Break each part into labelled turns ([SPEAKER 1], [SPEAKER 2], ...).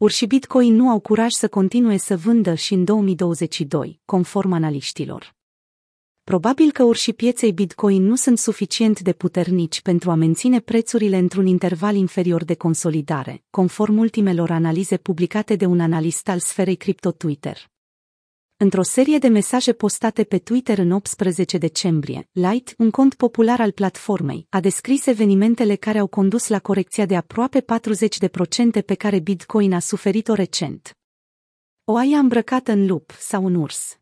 [SPEAKER 1] Ur și Bitcoin nu au curaj să continue să vândă și în 2022, conform analiștilor. Probabil că urșii pieței Bitcoin nu sunt suficient de puternici pentru a menține prețurile într-un interval inferior de consolidare, conform ultimelor analize publicate de un analist al sferei cripto Twitter. Într-o serie de mesaje postate pe Twitter în 18 decembrie, Light, un cont popular al platformei, a descris evenimentele care au condus la corecția de aproape 40% pe care Bitcoin a suferit-o recent. O aia îmbrăcată în lup sau în urs.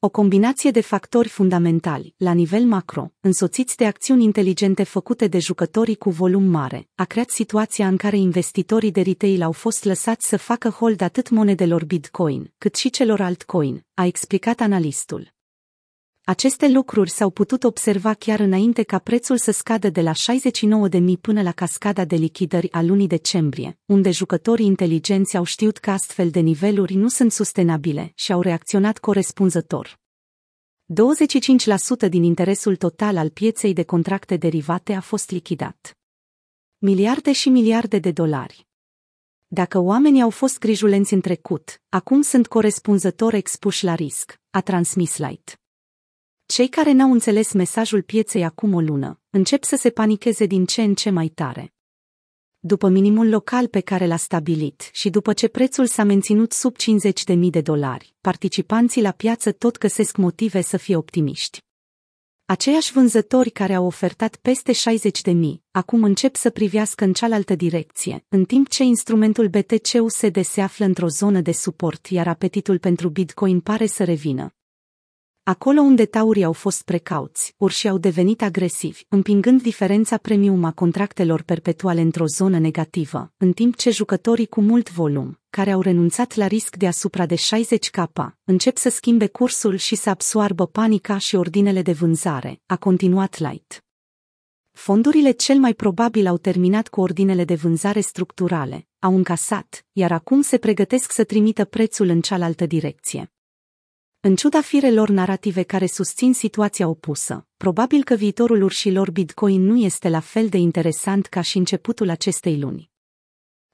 [SPEAKER 1] O combinație de factori fundamentali, la nivel macro, însoțiți de acțiuni inteligente făcute de jucătorii cu volum mare, a creat situația în care investitorii de retail au fost lăsați să facă hold atât monedelor Bitcoin, cât și celor altcoin, a explicat analistul. Aceste lucruri s-au putut observa chiar înainte ca prețul să scadă de la 69.000 până la cascada de lichidări a lunii decembrie, unde jucătorii inteligenți au știut că astfel de niveluri nu sunt sustenabile și au reacționat corespunzător. 25% din interesul total al pieței de contracte derivate a fost lichidat. Miliarde și miliarde de dolari. Dacă oamenii au fost grijulenți în trecut, acum sunt corespunzător expuși la risc, a transmis Light. Cei care n-au înțeles mesajul pieței acum o lună, încep să se panicheze din ce în ce mai tare. După minimul local pe care l-a stabilit și după ce prețul s-a menținut sub 50.000 de dolari, participanții la piață tot găsesc motive să fie optimiști. Aceiași vânzători care au ofertat peste 60.000, acum încep să privească în cealaltă direcție, în timp ce instrumentul BTC-USD se află într-o zonă de suport, iar apetitul pentru Bitcoin pare să revină. Acolo unde taurii au fost precauți, urșii au devenit agresivi, împingând diferența premium a contractelor perpetuale într-o zonă negativă, în timp ce jucătorii cu mult volum, care au renunțat la risc de asupra de 60K, încep să schimbe cursul și să absoarbă panica și ordinele de vânzare, a continuat Light. Fondurile cel mai probabil au terminat cu ordinele de vânzare structurale, au încasat, iar acum se pregătesc să trimită prețul în cealaltă direcție. În ciuda firelor narrative care susțin situația opusă, probabil că viitorul urșilor Bitcoin nu este la fel de interesant ca și începutul acestei luni.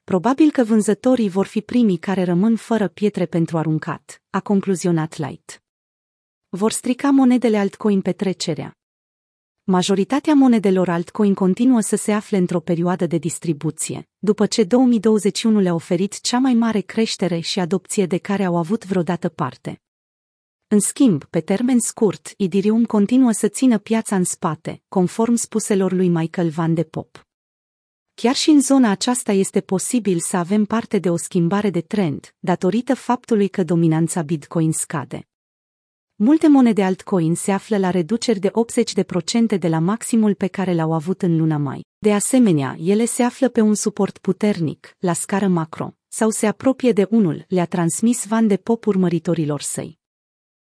[SPEAKER 1] Probabil că vânzătorii vor fi primii care rămân fără pietre pentru aruncat, a concluzionat Light. Vor strica monedele altcoin petrecerea. Majoritatea monedelor altcoin continuă să se afle într-o perioadă de distribuție, după ce 2021 le-a oferit cea mai mare creștere și adopție de care au avut vreodată parte. În schimb, pe termen scurt, Idirium continuă să țină piața în spate, conform spuselor lui Michael Van de Pop. Chiar și în zona aceasta este posibil să avem parte de o schimbare de trend, datorită faptului că dominanța Bitcoin scade. Multe monede altcoin se află la reduceri de 80% de la maximul pe care l-au avut în luna mai. De asemenea, ele se află pe un suport puternic, la scară macro, sau se apropie de unul, le-a transmis Van de Pop urmăritorilor săi.